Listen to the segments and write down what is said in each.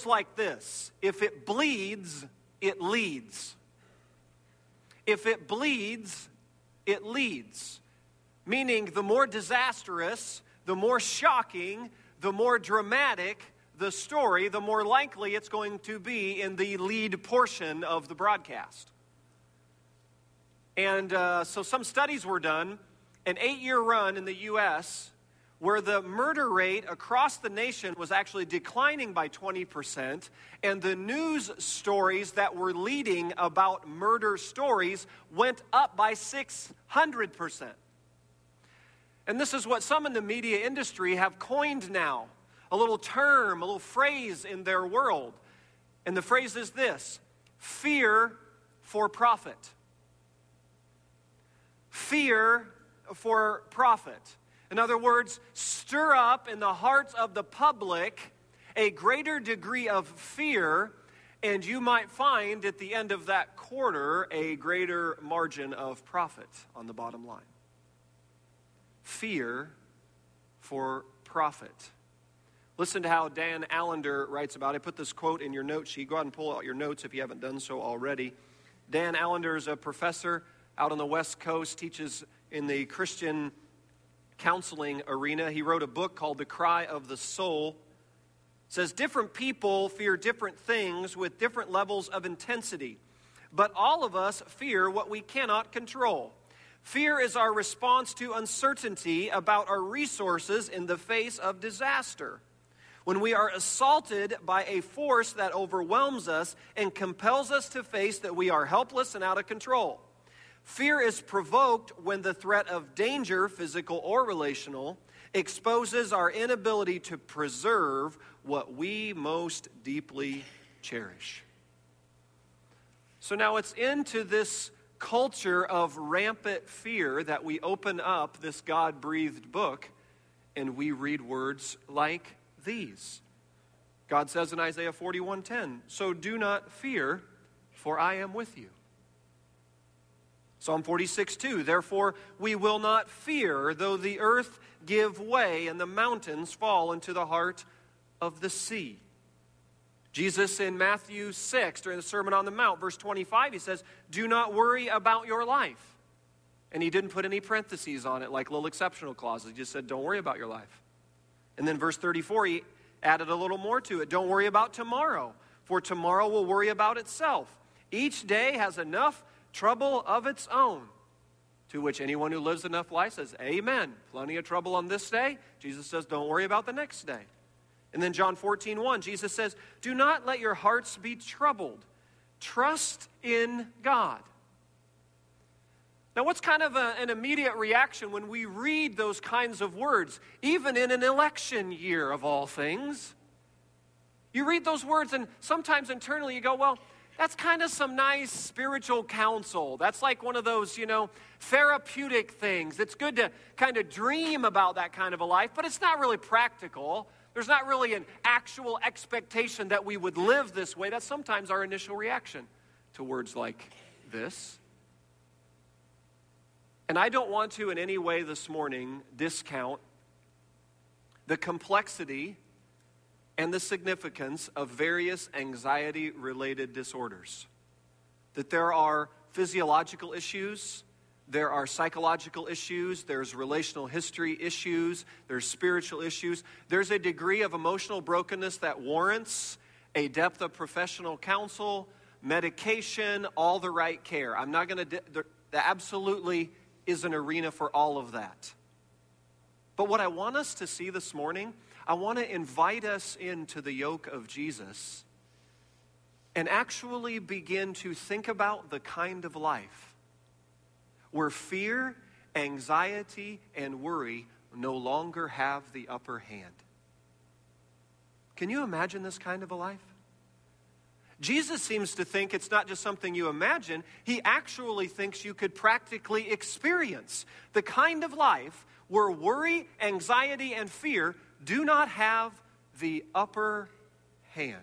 goes like this If it bleeds, it leads. If it bleeds, it leads. Meaning, the more disastrous, the more shocking, the more dramatic the story, the more likely it's going to be in the lead portion of the broadcast. And uh, so, some studies were done, an eight year run in the U.S where the murder rate across the nation was actually declining by 20%, and the news stories that were leading about murder stories went up by 600%. And this is what some in the media industry have coined now a little term, a little phrase in their world. And the phrase is this fear for profit. Fear for profit. In other words, stir up in the hearts of the public a greater degree of fear, and you might find at the end of that quarter a greater margin of profit on the bottom line. Fear for profit. Listen to how Dan Allender writes about it. I put this quote in your note sheet. Go ahead and pull out your notes if you haven't done so already. Dan Allender is a professor out on the West Coast, teaches in the Christian counseling arena. He wrote a book called The Cry of the Soul. It says different people fear different things with different levels of intensity, but all of us fear what we cannot control. Fear is our response to uncertainty about our resources in the face of disaster. When we are assaulted by a force that overwhelms us and compels us to face that we are helpless and out of control. Fear is provoked when the threat of danger, physical or relational, exposes our inability to preserve what we most deeply cherish. So now it's into this culture of rampant fear that we open up this God breathed book and we read words like these. God says in Isaiah 41:10, "So do not fear, for I am with you." Psalm 46, 2. Therefore, we will not fear, though the earth give way and the mountains fall into the heart of the sea. Jesus in Matthew 6, during the Sermon on the Mount, verse 25, he says, Do not worry about your life. And he didn't put any parentheses on it like little exceptional clauses. He just said, Don't worry about your life. And then verse 34, he added a little more to it. Don't worry about tomorrow, for tomorrow will worry about itself. Each day has enough trouble of its own. To which anyone who lives enough life says, Amen. Plenty of trouble on this day. Jesus says, Don't worry about the next day. And then John 14, 1, Jesus says, Do not let your hearts be troubled. Trust in God. Now, what's kind of a, an immediate reaction when we read those kinds of words, even in an election year of all things? You read those words, and sometimes internally you go, Well, that's kind of some nice spiritual counsel. That's like one of those, you know, therapeutic things. It's good to kind of dream about that kind of a life, but it's not really practical. There's not really an actual expectation that we would live this way. That's sometimes our initial reaction to words like this. And I don't want to in any way this morning discount the complexity and the significance of various anxiety related disorders. That there are physiological issues, there are psychological issues, there's relational history issues, there's spiritual issues. There's a degree of emotional brokenness that warrants a depth of professional counsel, medication, all the right care. I'm not going to, there absolutely is an arena for all of that. But what I want us to see this morning I want to invite us into the yoke of Jesus and actually begin to think about the kind of life where fear, anxiety, and worry no longer have the upper hand. Can you imagine this kind of a life? Jesus seems to think it's not just something you imagine, he actually thinks you could practically experience the kind of life where worry, anxiety, and fear do not have the upper hand.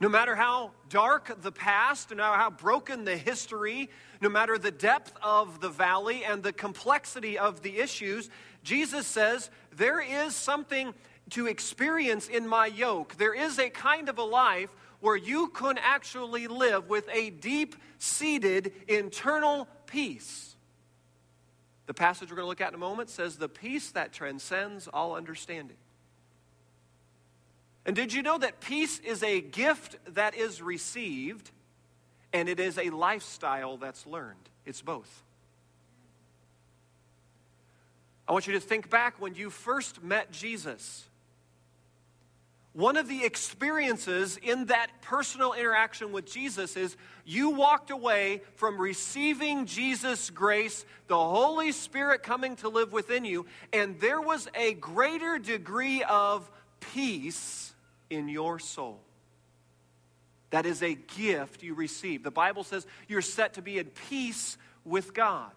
No matter how dark the past, no matter how broken the history, no matter the depth of the valley and the complexity of the issues, Jesus says there is something to experience in my yoke. There is a kind of a life where you can actually live with a deep seated internal peace. The passage we're going to look at in a moment says, The peace that transcends all understanding. And did you know that peace is a gift that is received and it is a lifestyle that's learned? It's both. I want you to think back when you first met Jesus. One of the experiences in that personal interaction with Jesus is you walked away from receiving Jesus' grace, the Holy Spirit coming to live within you, and there was a greater degree of peace in your soul. That is a gift you receive. The Bible says you're set to be in peace with God.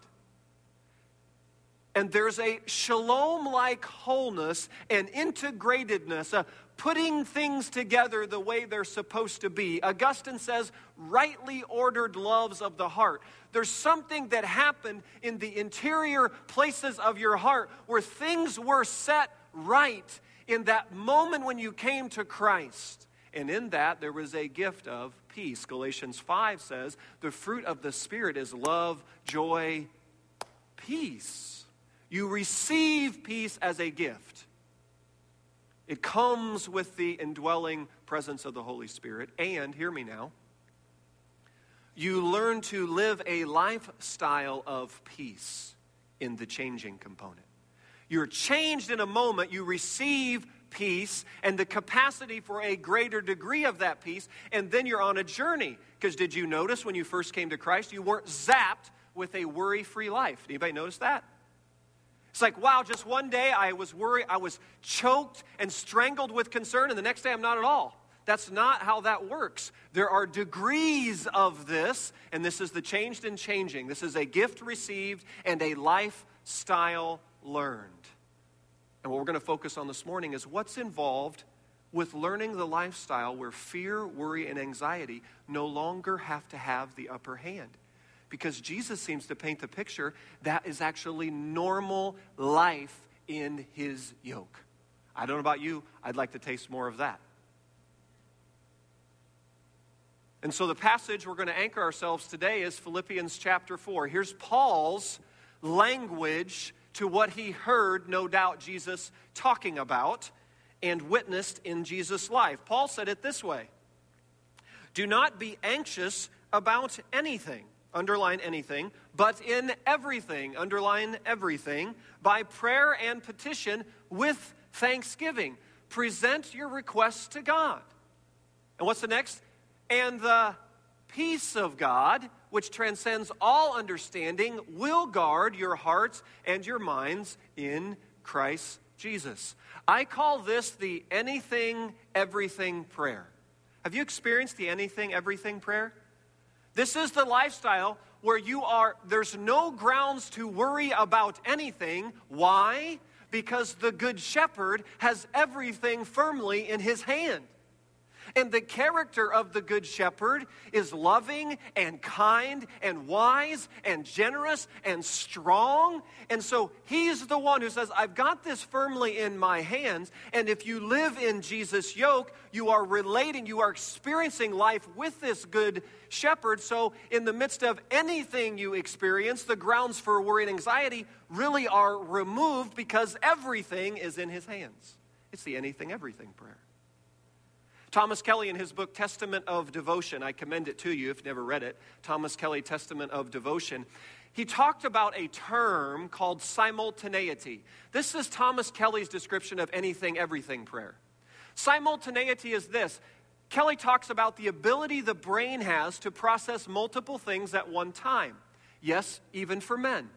And there's a shalom like wholeness and integratedness, a putting things together the way they're supposed to be. Augustine says, rightly ordered loves of the heart. There's something that happened in the interior places of your heart where things were set right in that moment when you came to Christ. And in that, there was a gift of peace. Galatians 5 says, the fruit of the Spirit is love, joy, peace. You receive peace as a gift. It comes with the indwelling presence of the Holy Spirit. And, hear me now, you learn to live a lifestyle of peace in the changing component. You're changed in a moment. You receive peace and the capacity for a greater degree of that peace, and then you're on a journey. Because did you notice when you first came to Christ, you weren't zapped with a worry free life? Anybody notice that? It's like, wow, just one day I was worried, I was choked and strangled with concern, and the next day I'm not at all. That's not how that works. There are degrees of this, and this is the changed and changing. This is a gift received and a lifestyle learned. And what we're going to focus on this morning is what's involved with learning the lifestyle where fear, worry, and anxiety no longer have to have the upper hand. Because Jesus seems to paint the picture that is actually normal life in his yoke. I don't know about you, I'd like to taste more of that. And so the passage we're going to anchor ourselves today is Philippians chapter 4. Here's Paul's language to what he heard, no doubt, Jesus talking about and witnessed in Jesus' life. Paul said it this way Do not be anxious about anything, underline anything, but in everything, underline everything, by prayer and petition with thanksgiving. Present your requests to God. And what's the next? And the peace of God which transcends all understanding, will guard your hearts and your minds in Christ Jesus. I call this the anything, everything prayer. Have you experienced the anything, everything prayer? This is the lifestyle where you are, there's no grounds to worry about anything. Why? Because the Good Shepherd has everything firmly in his hand. And the character of the Good Shepherd is loving and kind and wise and generous and strong. And so he's the one who says, I've got this firmly in my hands. And if you live in Jesus' yoke, you are relating, you are experiencing life with this Good Shepherd. So in the midst of anything you experience, the grounds for worry and anxiety really are removed because everything is in his hands. It's the anything, everything prayer. Thomas Kelly, in his book Testament of Devotion, I commend it to you if you've never read it, Thomas Kelly, Testament of Devotion, he talked about a term called simultaneity. This is Thomas Kelly's description of anything, everything prayer. Simultaneity is this Kelly talks about the ability the brain has to process multiple things at one time. Yes, even for men.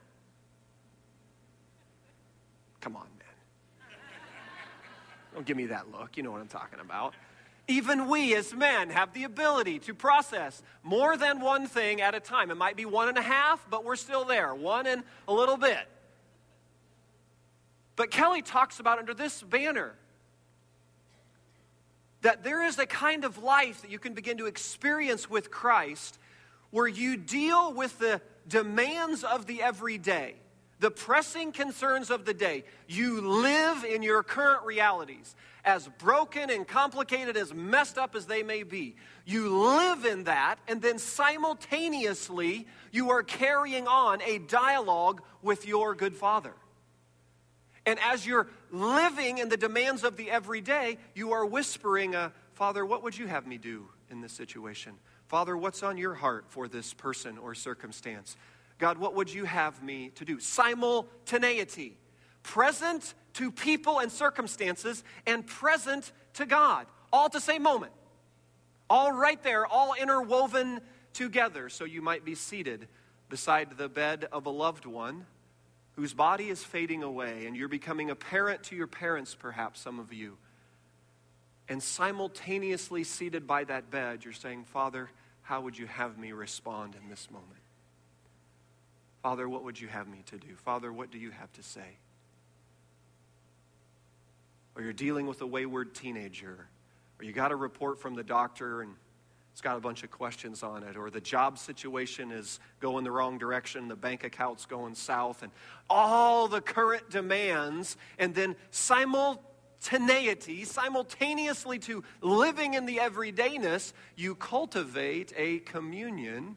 Come on, man. Don't give me that look. You know what I'm talking about. Even we as men have the ability to process more than one thing at a time. It might be one and a half, but we're still there, one and a little bit. But Kelly talks about under this banner that there is a kind of life that you can begin to experience with Christ where you deal with the demands of the everyday the pressing concerns of the day. You live in your current realities, as broken and complicated, as messed up as they may be. You live in that, and then simultaneously, you are carrying on a dialogue with your good Father. And as you're living in the demands of the everyday, you are whispering, uh, Father, what would you have me do in this situation? Father, what's on your heart for this person or circumstance? God, what would you have me to do? Simultaneity, present to people and circumstances, and present to God, all at the same moment. All right there, all interwoven together. So you might be seated beside the bed of a loved one whose body is fading away, and you're becoming a parent to your parents, perhaps, some of you. And simultaneously seated by that bed, you're saying, Father, how would you have me respond in this moment? Father, what would you have me to do? Father, what do you have to say? Or you're dealing with a wayward teenager, or you got a report from the doctor and it's got a bunch of questions on it, or the job situation is going the wrong direction, the bank account's going south, and all the current demands, and then simultaneity, simultaneously to living in the everydayness, you cultivate a communion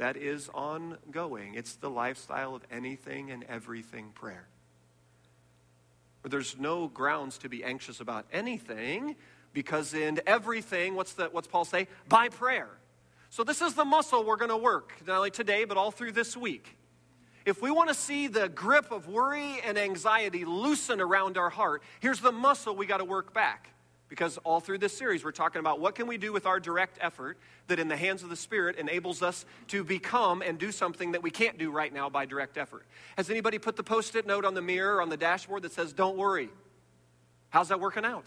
that is ongoing. It's the lifestyle of anything and everything prayer. There's no grounds to be anxious about anything because in everything, what's, the, what's Paul say? By prayer. So this is the muscle we're going to work, not only today, but all through this week. If we want to see the grip of worry and anxiety loosen around our heart, here's the muscle we got to work back because all through this series we're talking about what can we do with our direct effort that in the hands of the spirit enables us to become and do something that we can't do right now by direct effort. Has anybody put the post-it note on the mirror on the dashboard that says don't worry. How's that working out?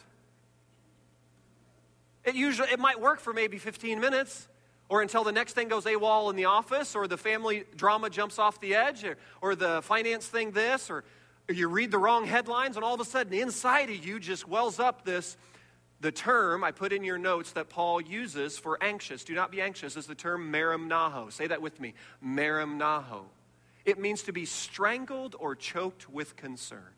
It usually it might work for maybe 15 minutes or until the next thing goes AWOL in the office, or the family drama jumps off the edge, or, or the finance thing this, or, or you read the wrong headlines, and all of a sudden inside of you just wells up this the term I put in your notes that Paul uses for anxious, do not be anxious, is the term merimnaho. Say that with me merimnaho. It means to be strangled or choked with concern.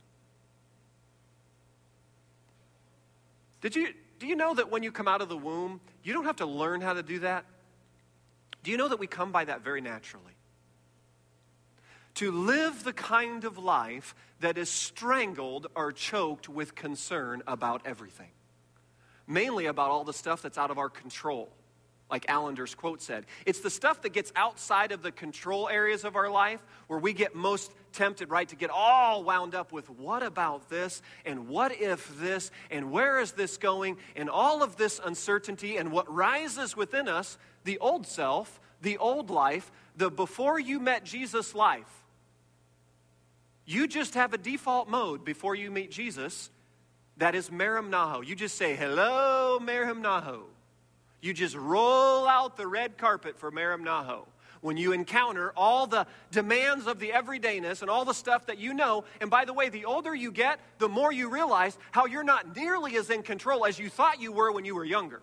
Did you, do you know that when you come out of the womb, you don't have to learn how to do that? Do you know that we come by that very naturally? To live the kind of life that is strangled or choked with concern about everything mainly about all the stuff that's out of our control. Like Allender's quote said, it's the stuff that gets outside of the control areas of our life where we get most tempted, right, to get all wound up with what about this and what if this and where is this going and all of this uncertainty and what rises within us, the old self, the old life, the before you met Jesus life. You just have a default mode before you meet Jesus that is Merimnaho. You just say, hello, Merimnaho. You just roll out the red carpet for Merimnaho. When you encounter all the demands of the everydayness and all the stuff that you know, and by the way, the older you get, the more you realize how you're not nearly as in control as you thought you were when you were younger.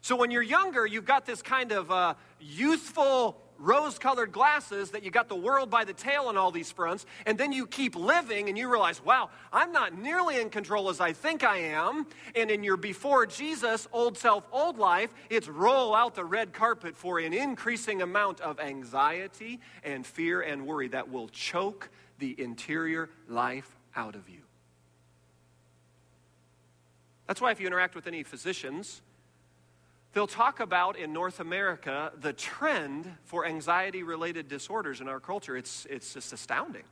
So when you're younger, you've got this kind of uh, youthful rose colored glasses that you got the world by the tail on all these fronts, and then you keep living and you realize, wow, I'm not nearly in control as I think I am. And in your before Jesus, old self, old life, it's roll out the red carpet for an increasing amount of anxiety and fear and worry that will choke the interior life out of you. That's why if you interact with any physicians, They'll talk about in North America the trend for anxiety related disorders in our culture. It's, it's just astounding.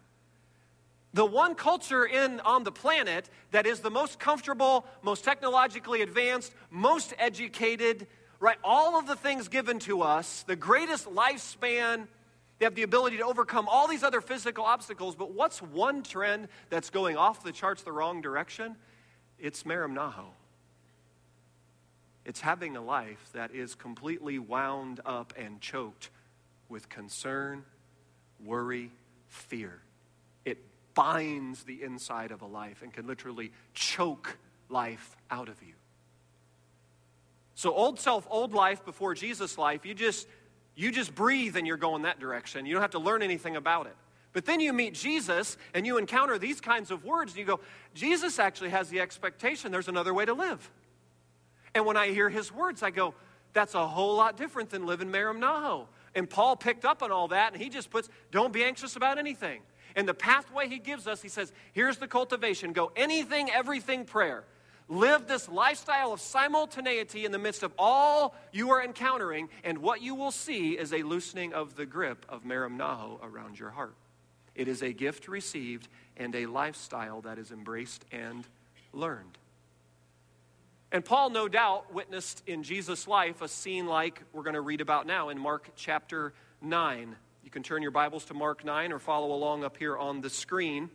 The one culture in, on the planet that is the most comfortable, most technologically advanced, most educated, right? All of the things given to us, the greatest lifespan, they have the ability to overcome all these other physical obstacles. But what's one trend that's going off the charts the wrong direction? It's Merimnaho. It's having a life that is completely wound up and choked with concern, worry, fear. It binds the inside of a life and can literally choke life out of you. So old self, old life before Jesus life, you just you just breathe and you're going that direction. You don't have to learn anything about it. But then you meet Jesus and you encounter these kinds of words and you go, Jesus actually has the expectation there's another way to live. And when I hear his words, I go, that's a whole lot different than living Merimnaho. And Paul picked up on all that and he just puts, don't be anxious about anything. And the pathway he gives us, he says, here's the cultivation go anything, everything prayer. Live this lifestyle of simultaneity in the midst of all you are encountering, and what you will see is a loosening of the grip of Merimnaho around your heart. It is a gift received and a lifestyle that is embraced and learned. And Paul, no doubt, witnessed in Jesus' life a scene like we're going to read about now in Mark chapter 9. You can turn your Bibles to Mark 9 or follow along up here on the screen.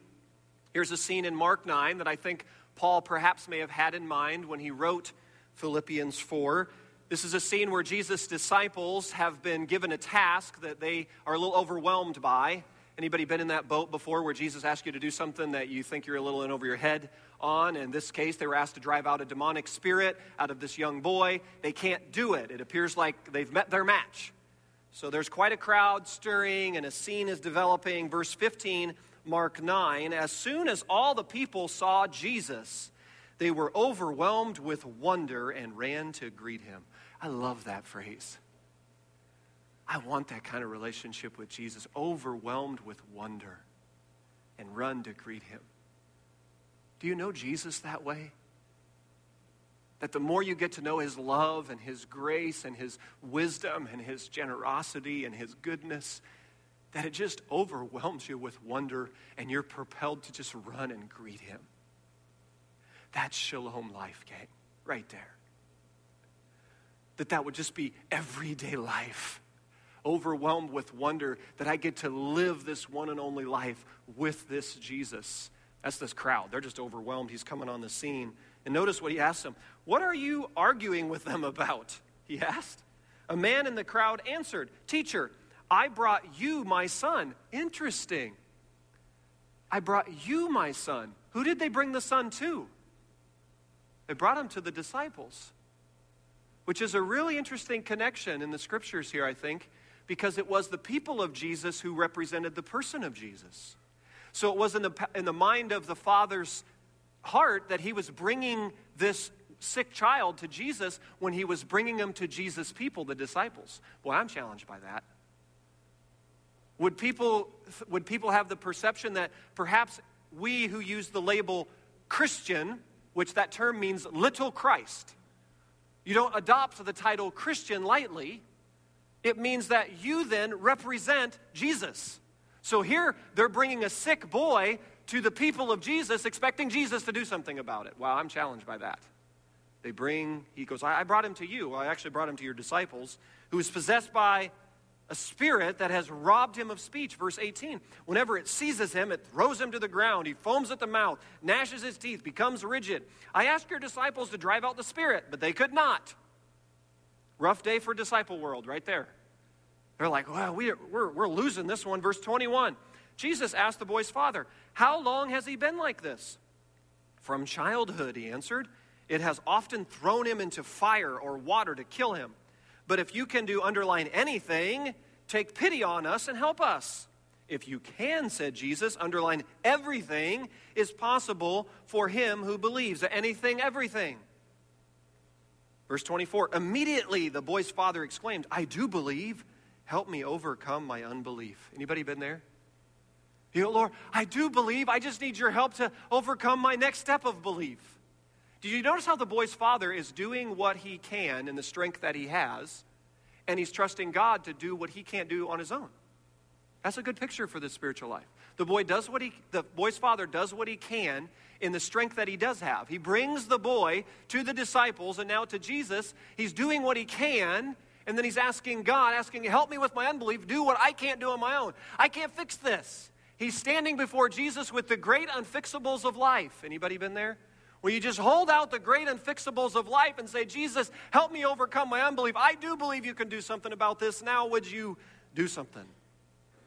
Here's a scene in Mark 9 that I think Paul perhaps may have had in mind when he wrote Philippians 4. This is a scene where Jesus' disciples have been given a task that they are a little overwhelmed by. Anybody been in that boat before where Jesus asked you to do something that you think you're a little in over your head on? In this case, they were asked to drive out a demonic spirit out of this young boy. They can't do it. It appears like they've met their match. So there's quite a crowd stirring, and a scene is developing. Verse 15, Mark 9 As soon as all the people saw Jesus, they were overwhelmed with wonder and ran to greet him. I love that phrase. I want that kind of relationship with Jesus, overwhelmed with wonder, and run to greet him. Do you know Jesus that way? That the more you get to know his love and his grace and his wisdom and his generosity and his goodness, that it just overwhelms you with wonder and you're propelled to just run and greet him. That's shalom life, gang, right there. That that would just be everyday life overwhelmed with wonder that I get to live this one and only life with this Jesus. That's this crowd. They're just overwhelmed. He's coming on the scene. And notice what he asks them What are you arguing with them about? He asked. A man in the crowd answered, Teacher, I brought you my son. Interesting. I brought you my son. Who did they bring the son to? They brought him to the disciples, which is a really interesting connection in the scriptures here, I think because it was the people of Jesus who represented the person of Jesus. So it was in the, in the mind of the Father's heart that he was bringing this sick child to Jesus when he was bringing him to Jesus' people, the disciples. Boy, I'm challenged by that. Would people, would people have the perception that perhaps we who use the label Christian, which that term means little Christ, you don't adopt the title Christian lightly it means that you then represent Jesus. So here they're bringing a sick boy to the people of Jesus, expecting Jesus to do something about it. Wow, I'm challenged by that. They bring, he goes, I brought him to you. Well, I actually brought him to your disciples, who is possessed by a spirit that has robbed him of speech. Verse 18. Whenever it seizes him, it throws him to the ground. He foams at the mouth, gnashes his teeth, becomes rigid. I asked your disciples to drive out the spirit, but they could not. Rough day for disciple world, right there. They're like, well, we, we're, we're losing this one. Verse 21. Jesus asked the boy's father, How long has he been like this? From childhood, he answered. It has often thrown him into fire or water to kill him. But if you can do underline anything, take pity on us and help us. If you can, said Jesus, underline everything is possible for him who believes. Anything, everything. Verse 24 Immediately the boy's father exclaimed, I do believe. Help me overcome my unbelief. Anybody been there? You know, Lord, I do believe. I just need your help to overcome my next step of belief. Did you notice how the boy's father is doing what he can in the strength that he has, and he's trusting God to do what he can't do on his own? That's a good picture for the spiritual life. The boy does what he the boy's father does what he can in the strength that he does have. He brings the boy to the disciples and now to Jesus. He's doing what he can and then he's asking God, asking, help me with my unbelief, do what I can't do on my own. I can't fix this. He's standing before Jesus with the great unfixables of life. Anybody been there? Where you just hold out the great unfixables of life and say, Jesus, help me overcome my unbelief. I do believe you can do something about this. Now, would you do something?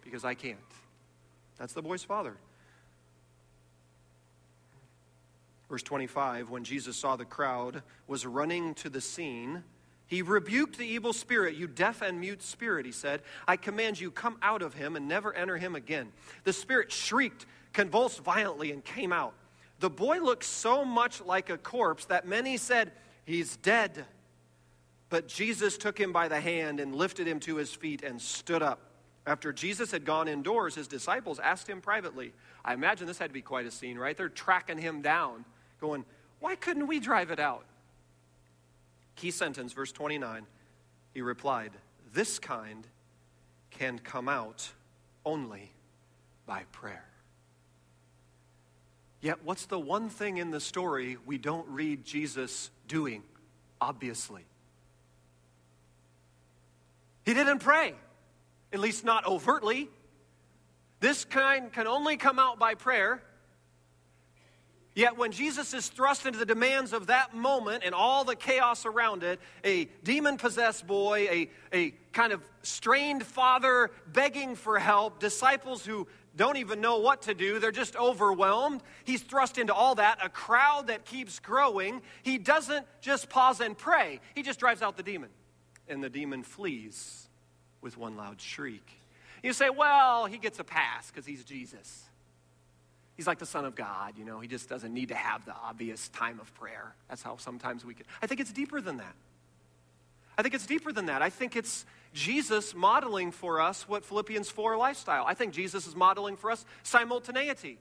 Because I can't. That's the boy's father. Verse 25 When Jesus saw the crowd was running to the scene, He rebuked the evil spirit, You deaf and mute spirit, he said. I command you, come out of him and never enter him again. The spirit shrieked, convulsed violently, and came out. The boy looked so much like a corpse that many said, He's dead. But Jesus took him by the hand and lifted him to his feet and stood up. After Jesus had gone indoors, his disciples asked him privately. I imagine this had to be quite a scene, right? They're tracking him down, going, Why couldn't we drive it out? Key sentence, verse 29. He replied, This kind can come out only by prayer. Yet, what's the one thing in the story we don't read Jesus doing? Obviously, he didn't pray, at least not overtly. This kind can only come out by prayer. Yet, when Jesus is thrust into the demands of that moment and all the chaos around it, a demon possessed boy, a, a kind of strained father begging for help, disciples who don't even know what to do. They're just overwhelmed. He's thrust into all that, a crowd that keeps growing. He doesn't just pause and pray, he just drives out the demon. And the demon flees with one loud shriek. You say, well, he gets a pass because he's Jesus. He's like the Son of God, you know, he just doesn't need to have the obvious time of prayer. That's how sometimes we can. I think it's deeper than that. I think it's deeper than that. I think it's Jesus modeling for us what Philippians 4 lifestyle. I think Jesus is modeling for us simultaneity.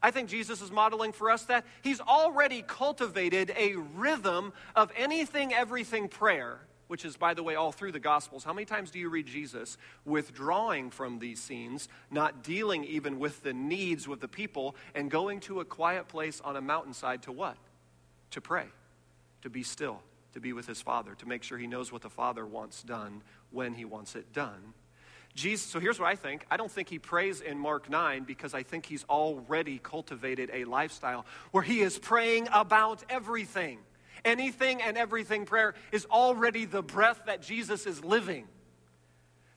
I think Jesus is modeling for us that he's already cultivated a rhythm of anything, everything prayer, which is, by the way, all through the Gospels. How many times do you read Jesus withdrawing from these scenes, not dealing even with the needs with the people, and going to a quiet place on a mountainside to what? To pray, to be still, to be with his Father, to make sure he knows what the Father wants done when he wants it done. Jesus, so here's what I think. I don't think he prays in Mark 9 because I think he's already cultivated a lifestyle where he is praying about everything. Anything and everything prayer is already the breath that Jesus is living.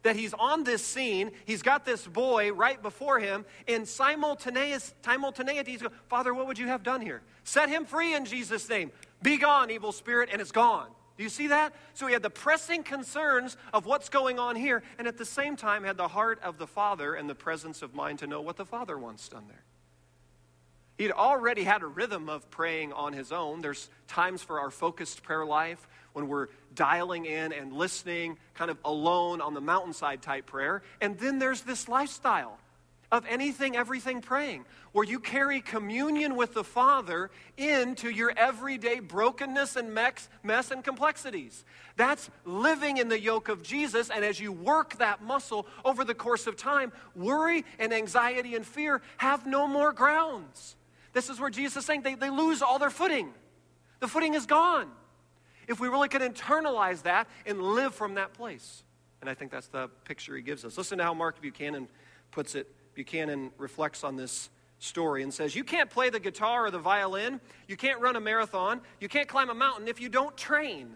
That he's on this scene, he's got this boy right before him, in simultaneous, simultaneity, he's going, Father, what would you have done here? Set him free in Jesus' name. Be gone, evil spirit, and it's gone. Do you see that? So he had the pressing concerns of what's going on here, and at the same time had the heart of the Father and the presence of mind to know what the Father wants done there. He'd already had a rhythm of praying on his own. There's times for our focused prayer life when we're dialing in and listening, kind of alone on the mountainside type prayer. And then there's this lifestyle of anything, everything praying, where you carry communion with the Father into your everyday brokenness and mess, and complexities. That's living in the yoke of Jesus, and as you work that muscle over the course of time, worry and anxiety and fear have no more grounds. This is where Jesus is saying they, they lose all their footing. The footing is gone. If we really can internalize that and live from that place. And I think that's the picture he gives us. Listen to how Mark Buchanan puts it Buchanan reflects on this story and says, You can't play the guitar or the violin, you can't run a marathon, you can't climb a mountain if you don't train,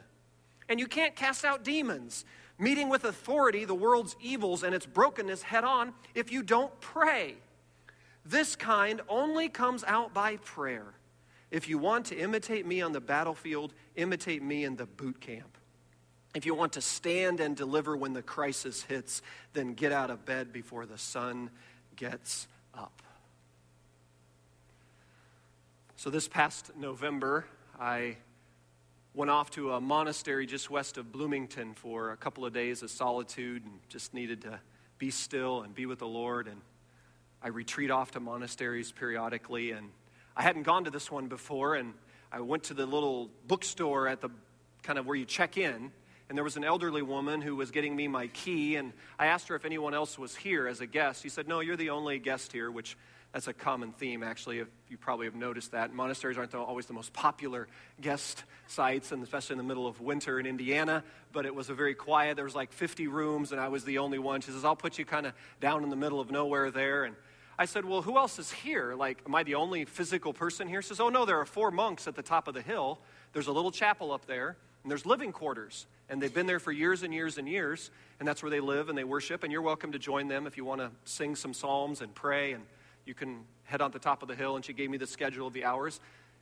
and you can't cast out demons, meeting with authority the world's evils and its brokenness head on if you don't pray. This kind only comes out by prayer. If you want to imitate me on the battlefield, imitate me in the boot camp. If you want to stand and deliver when the crisis hits, then get out of bed before the sun gets up. So, this past November, I went off to a monastery just west of Bloomington for a couple of days of solitude and just needed to be still and be with the Lord. And I retreat off to monasteries periodically. And I hadn't gone to this one before. And I went to the little bookstore at the kind of where you check in and there was an elderly woman who was getting me my key, and I asked her if anyone else was here as a guest. She said, No, you're the only guest here, which that's a common theme, actually. If you probably have noticed that. Monasteries aren't always the most popular guest sites, and especially in the middle of winter in Indiana, but it was a very quiet. There was like 50 rooms, and I was the only one. She says, I'll put you kind of down in the middle of nowhere there. And I said, Well, who else is here? Like, am I the only physical person here? She says, Oh, no, there are four monks at the top of the hill. There's a little chapel up there, and there's living quarters. And they've been there for years and years and years, and that's where they live and they worship. And you're welcome to join them if you want to sing some psalms and pray. And you can head on to the top of the hill. And she gave me the schedule of the hours.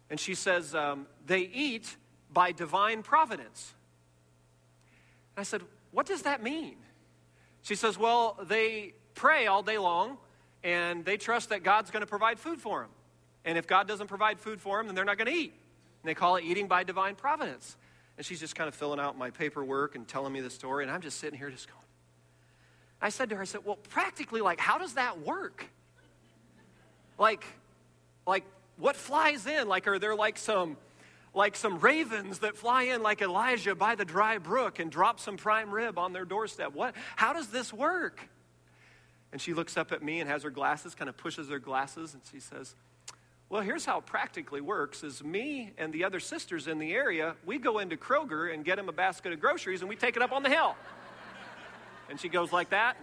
And she says, um, they eat by divine providence. I said, What does that mean? She says, Well, they pray all day long and they trust that God's going to provide food for them. And if God doesn't provide food for them, then they're not going to eat. And they call it eating by divine providence. And she's just kind of filling out my paperwork and telling me the story. And I'm just sitting here just going. I said to her, I said, Well, practically, like, how does that work? Like, like, what flies in? Like, are there like some like some ravens that fly in like Elijah by the dry brook and drop some prime rib on their doorstep. What? How does this work? And she looks up at me and has her glasses, kind of pushes her glasses, and she says, Well, here's how it practically works is me and the other sisters in the area, we go into Kroger and get them a basket of groceries and we take it up on the hill. and she goes like that.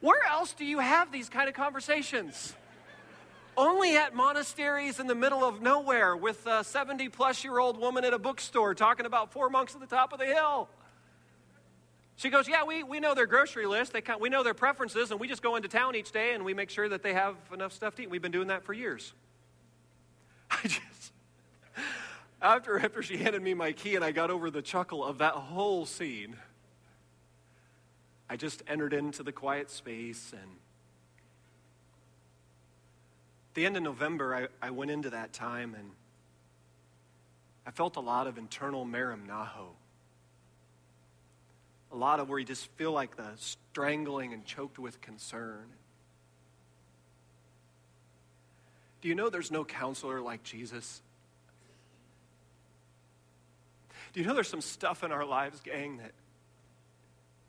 Where else do you have these kind of conversations? only at monasteries in the middle of nowhere with a 70 plus year old woman at a bookstore talking about four monks at the top of the hill. She goes, Yeah, we, we know their grocery list. They, we know their preferences, and we just go into town each day and we make sure that they have enough stuff to eat. We've been doing that for years. I just, after, after she handed me my key and I got over the chuckle of that whole scene, I just entered into the quiet space and at the end of November, I, I went into that time and I felt a lot of internal merimnaho. A lot of where you just feel like the strangling and choked with concern. Do you know there's no counselor like Jesus? Do you know there's some stuff in our lives, gang, that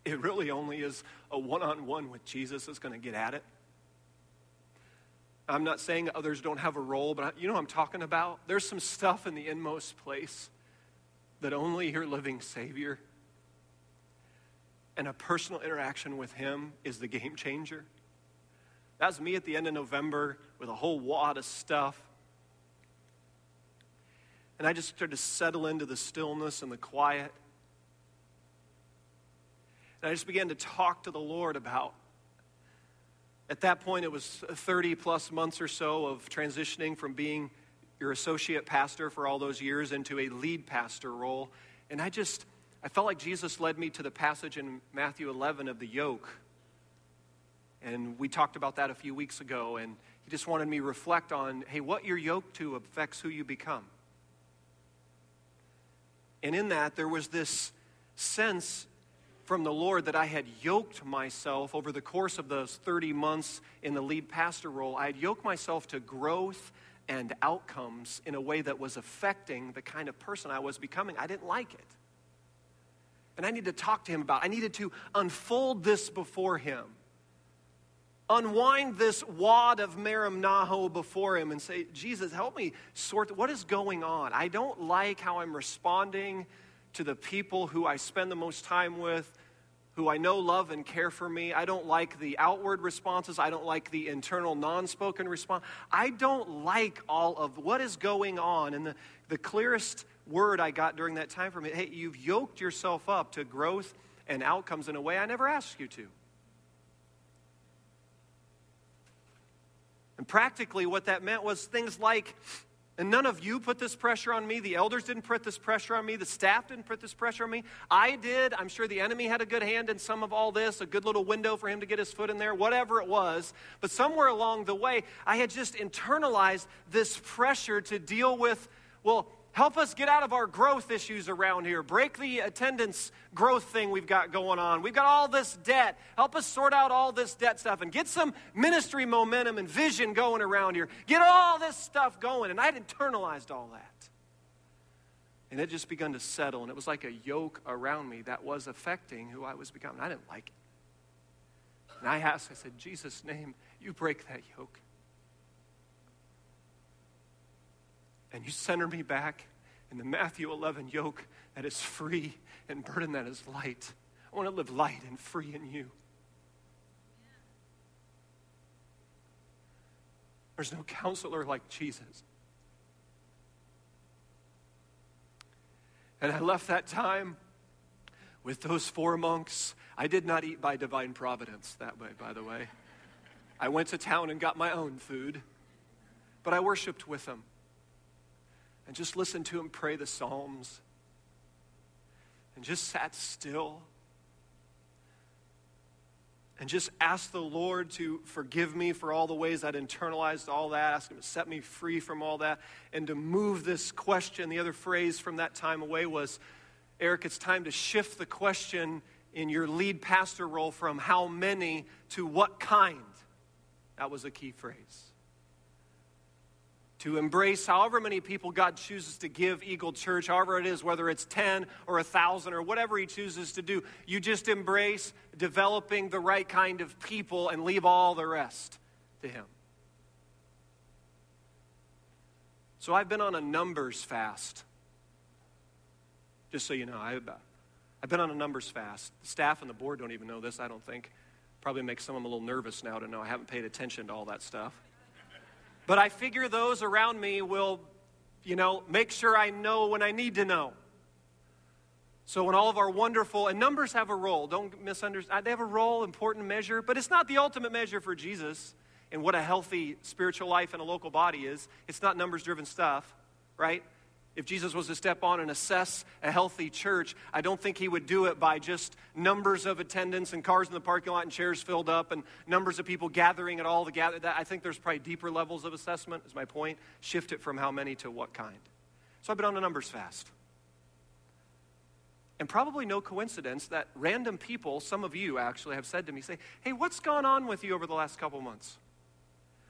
it really only is a one on one with Jesus that's going to get at it? I'm not saying others don't have a role, but you know what I'm talking about? There's some stuff in the inmost place that only your living Savior and a personal interaction with Him is the game changer. That's me at the end of November with a whole wad of stuff. And I just started to settle into the stillness and the quiet. And I just began to talk to the Lord about at that point, it was 30 plus months or so of transitioning from being your associate pastor for all those years into a lead pastor role. And I just, I felt like Jesus led me to the passage in Matthew 11 of the yoke. And we talked about that a few weeks ago. And he just wanted me to reflect on hey, what you're yoked to affects who you become. And in that, there was this sense from the Lord that I had yoked myself over the course of those 30 months in the lead pastor role. I had yoked myself to growth and outcomes in a way that was affecting the kind of person I was becoming. I didn't like it. And I needed to talk to him about. I needed to unfold this before him. Unwind this wad of Merimnaho before him and say, Jesus, help me sort what is going on. I don't like how I'm responding to the people who I spend the most time with, who I know love and care for me. I don't like the outward responses. I don't like the internal non spoken response. I don't like all of what is going on. And the, the clearest word I got during that time from it hey, you've yoked yourself up to growth and outcomes in a way I never asked you to. And practically, what that meant was things like and none of you put this pressure on me. The elders didn't put this pressure on me. The staff didn't put this pressure on me. I did. I'm sure the enemy had a good hand in some of all this, a good little window for him to get his foot in there, whatever it was. But somewhere along the way, I had just internalized this pressure to deal with, well, Help us get out of our growth issues around here. Break the attendance growth thing we've got going on. We've got all this debt. Help us sort out all this debt stuff and get some ministry momentum and vision going around here. Get all this stuff going. And I'd internalized all that. And it just begun to settle. And it was like a yoke around me that was affecting who I was becoming. I didn't like it. And I asked, I said, Jesus' name, you break that yoke. And you center me back in the Matthew 11 yoke that is free and burden that is light. I want to live light and free in you. There's no counselor like Jesus. And I left that time with those four monks. I did not eat by divine providence that way, by the way. I went to town and got my own food, but I worshiped with them and just listen to him pray the Psalms and just sat still and just asked the Lord to forgive me for all the ways I'd internalized all that, ask Him to set me free from all that, and to move this question. The other phrase from that time away was, Eric, it's time to shift the question in your lead pastor role from how many to what kind. That was a key phrase to embrace however many people God chooses to give Eagle Church, however it is, whether it's 10 or 1,000 or whatever He chooses to do. You just embrace developing the right kind of people and leave all the rest to Him. So I've been on a numbers fast. Just so you know, I've, I've been on a numbers fast. The staff and the board don't even know this, I don't think. Probably makes some of them a little nervous now to know I haven't paid attention to all that stuff. But I figure those around me will, you know, make sure I know when I need to know. So when all of our wonderful, and numbers have a role, don't misunderstand, uh, they have a role, important measure, but it's not the ultimate measure for Jesus and what a healthy spiritual life in a local body is. It's not numbers driven stuff, right? If Jesus was to step on and assess a healthy church, I don't think he would do it by just numbers of attendance and cars in the parking lot and chairs filled up and numbers of people gathering at all the gather. I think there's probably deeper levels of assessment, is my point. Shift it from how many to what kind. So I've been on a numbers fast. And probably no coincidence that random people, some of you actually, have said to me, say, Hey, what's gone on with you over the last couple months?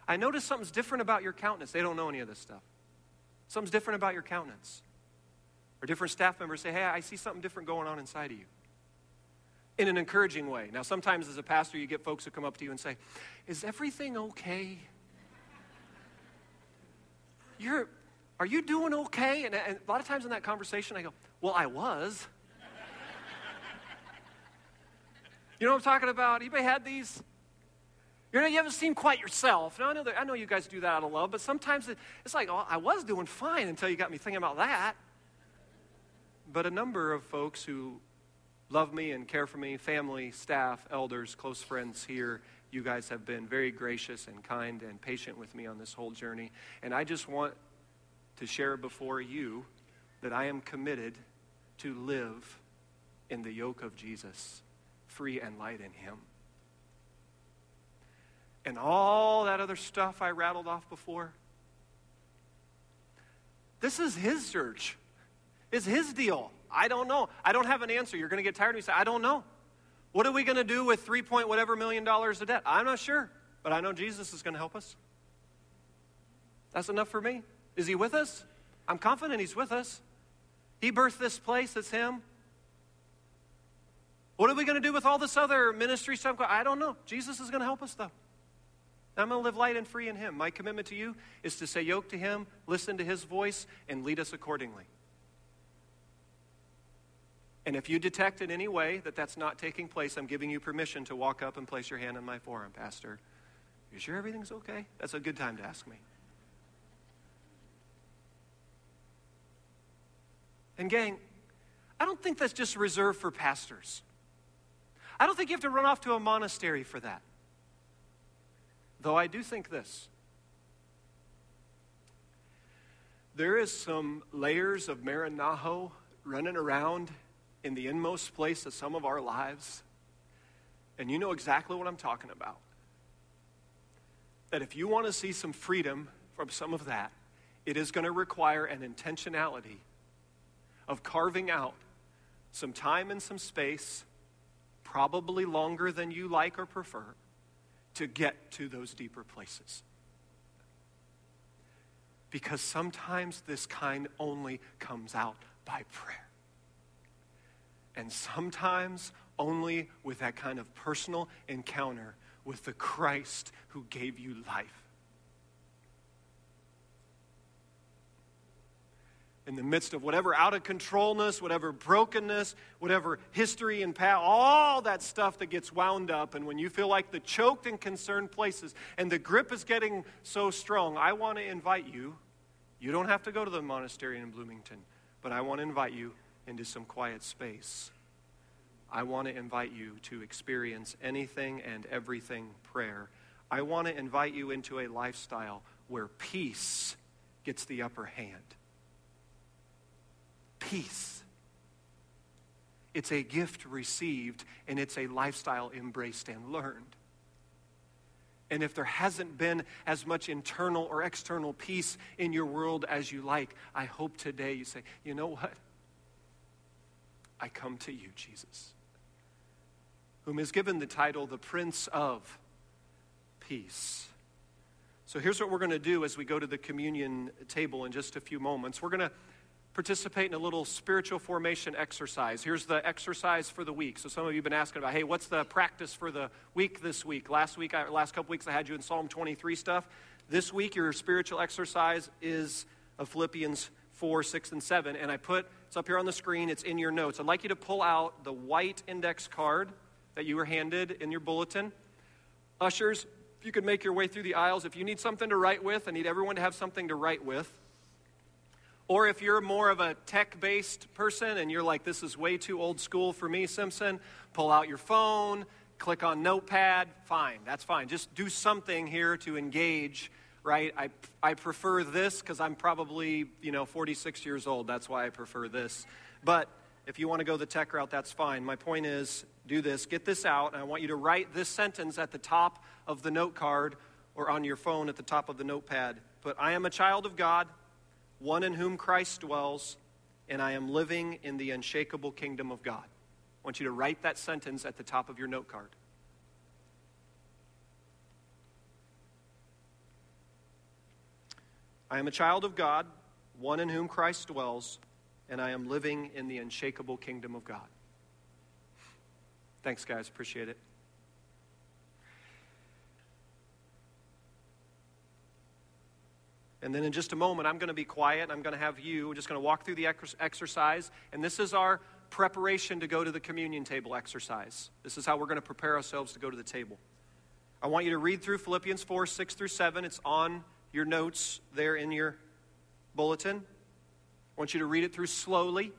I noticed something's different about your countenance. They don't know any of this stuff. Something's different about your countenance. Or different staff members say, hey, I see something different going on inside of you. In an encouraging way. Now, sometimes as a pastor, you get folks who come up to you and say, Is everything okay? You're, are you doing okay? And, and a lot of times in that conversation, I go, Well, I was. you know what I'm talking about? Anybody had these? You know, you haven't seen quite yourself. Now, I know, that, I know you guys do that out of love, but sometimes it, it's like, oh, I was doing fine until you got me thinking about that. But a number of folks who love me and care for me, family, staff, elders, close friends here, you guys have been very gracious and kind and patient with me on this whole journey. And I just want to share before you that I am committed to live in the yoke of Jesus, free and light in Him and all that other stuff I rattled off before. This is his church. It's his deal. I don't know. I don't have an answer. You're going to get tired of me saying, I don't know. What are we going to do with three point whatever million dollars of debt? I'm not sure, but I know Jesus is going to help us. That's enough for me. Is he with us? I'm confident he's with us. He birthed this place, it's him. What are we going to do with all this other ministry stuff? I don't know. Jesus is going to help us, though. I'm going to live light and free in Him. My commitment to you is to say yoke to Him, listen to His voice, and lead us accordingly. And if you detect in any way that that's not taking place, I'm giving you permission to walk up and place your hand on my forearm, Pastor. You sure everything's okay? That's a good time to ask me. And, gang, I don't think that's just reserved for pastors. I don't think you have to run off to a monastery for that. Though I do think this there is some layers of Merimnaho running around in the inmost place of some of our lives. And you know exactly what I'm talking about. That if you want to see some freedom from some of that, it is going to require an intentionality of carving out some time and some space, probably longer than you like or prefer to get to those deeper places. Because sometimes this kind only comes out by prayer. And sometimes only with that kind of personal encounter with the Christ who gave you life. In the midst of whatever out of controlness, whatever brokenness, whatever history and past, all that stuff that gets wound up. And when you feel like the choked and concerned places and the grip is getting so strong, I want to invite you. You don't have to go to the monastery in Bloomington, but I want to invite you into some quiet space. I want to invite you to experience anything and everything prayer. I want to invite you into a lifestyle where peace gets the upper hand peace. It's a gift received, and it's a lifestyle embraced and learned. And if there hasn't been as much internal or external peace in your world as you like, I hope today you say, you know what? I come to you, Jesus, whom is given the title the Prince of Peace. So here's what we're going to do as we go to the communion table in just a few moments. We're going to participate in a little spiritual formation exercise. Here's the exercise for the week. So some of you have been asking about, hey, what's the practice for the week this week? Last week, I, last couple weeks, I had you in Psalm 23 stuff. This week, your spiritual exercise is of Philippians 4, 6, and 7. And I put, it's up here on the screen, it's in your notes. I'd like you to pull out the white index card that you were handed in your bulletin. Ushers, if you could make your way through the aisles, if you need something to write with, I need everyone to have something to write with. Or if you're more of a tech based person and you're like, this is way too old school for me, Simpson, pull out your phone, click on Notepad, fine, that's fine. Just do something here to engage, right? I, I prefer this because I'm probably, you know, 46 years old. That's why I prefer this. But if you want to go the tech route, that's fine. My point is do this, get this out, and I want you to write this sentence at the top of the note card or on your phone at the top of the notepad. But I am a child of God one in whom Christ dwells, and I am living in the unshakable kingdom of God. I want you to write that sentence at the top of your note card. I am a child of God, one in whom Christ dwells, and I am living in the unshakable kingdom of God. Thanks, guys. Appreciate it. And then in just a moment, I'm going to be quiet. I'm going to have you. Just going to walk through the exercise. And this is our preparation to go to the communion table exercise. This is how we're going to prepare ourselves to go to the table. I want you to read through Philippians 4 6 through 7. It's on your notes there in your bulletin. I want you to read it through slowly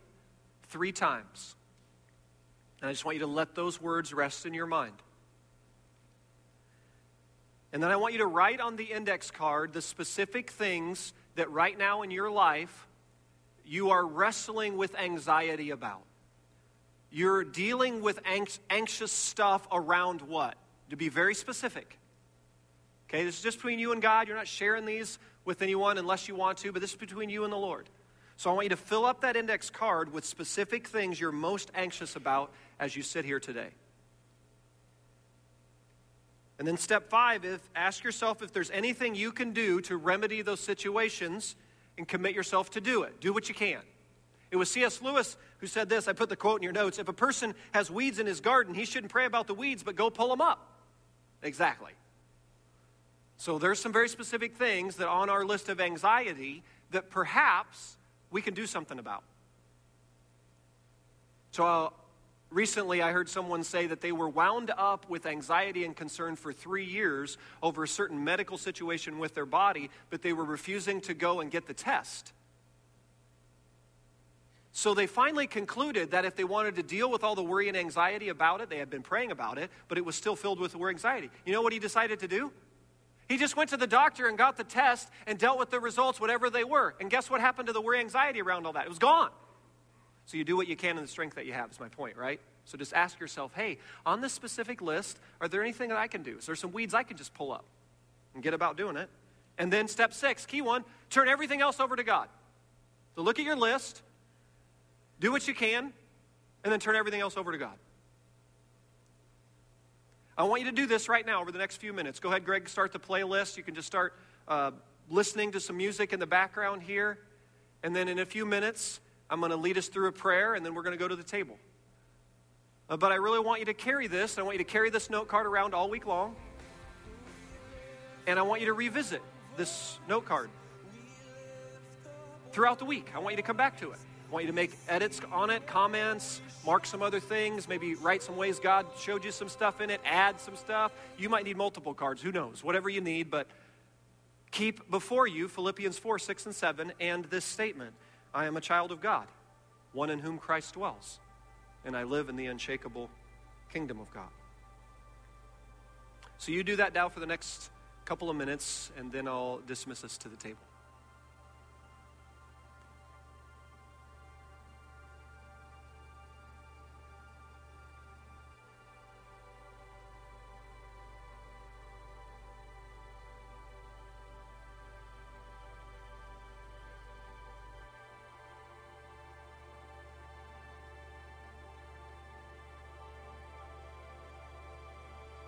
three times. And I just want you to let those words rest in your mind. And then I want you to write on the index card the specific things that right now in your life you are wrestling with anxiety about. You're dealing with anxious stuff around what? To be very specific. Okay, this is just between you and God. You're not sharing these with anyone unless you want to, but this is between you and the Lord. So I want you to fill up that index card with specific things you're most anxious about as you sit here today. And then step five is ask yourself if there's anything you can do to remedy those situations and commit yourself to do it. Do what you can. It was C.S. Lewis who said this. I put the quote in your notes. If a person has weeds in his garden, he shouldn't pray about the weeds, but go pull them up. Exactly. So there's some very specific things that on our list of anxiety that perhaps we can do something about. So uh, Recently, I heard someone say that they were wound up with anxiety and concern for three years over a certain medical situation with their body, but they were refusing to go and get the test. So they finally concluded that if they wanted to deal with all the worry and anxiety about it, they had been praying about it, but it was still filled with worry anxiety. You know what he decided to do? He just went to the doctor and got the test and dealt with the results, whatever they were. And guess what happened to the worry anxiety around all that? It was gone. So you do what you can in the strength that you have, is my point, right? So just ask yourself hey, on this specific list, are there anything that I can do? Is there some weeds I can just pull up and get about doing it? And then step six, key one, turn everything else over to God. So look at your list, do what you can, and then turn everything else over to God. I want you to do this right now over the next few minutes. Go ahead, Greg, start the playlist. You can just start uh, listening to some music in the background here. And then in a few minutes, I'm going to lead us through a prayer, and then we're going to go to the table. Uh, but I really want you to carry this. I want you to carry this note card around all week long. And I want you to revisit this note card throughout the week. I want you to come back to it. I want you to make edits on it, comments, mark some other things, maybe write some ways God showed you some stuff in it, add some stuff. You might need multiple cards, who knows, whatever you need, but keep before you Philippians 4, 6, and 7, and this statement I am a child of God, one in whom Christ dwells, and I live in the unshakable kingdom of God. So you do that now for the next couple of minutes, and then I'll dismiss us to the table.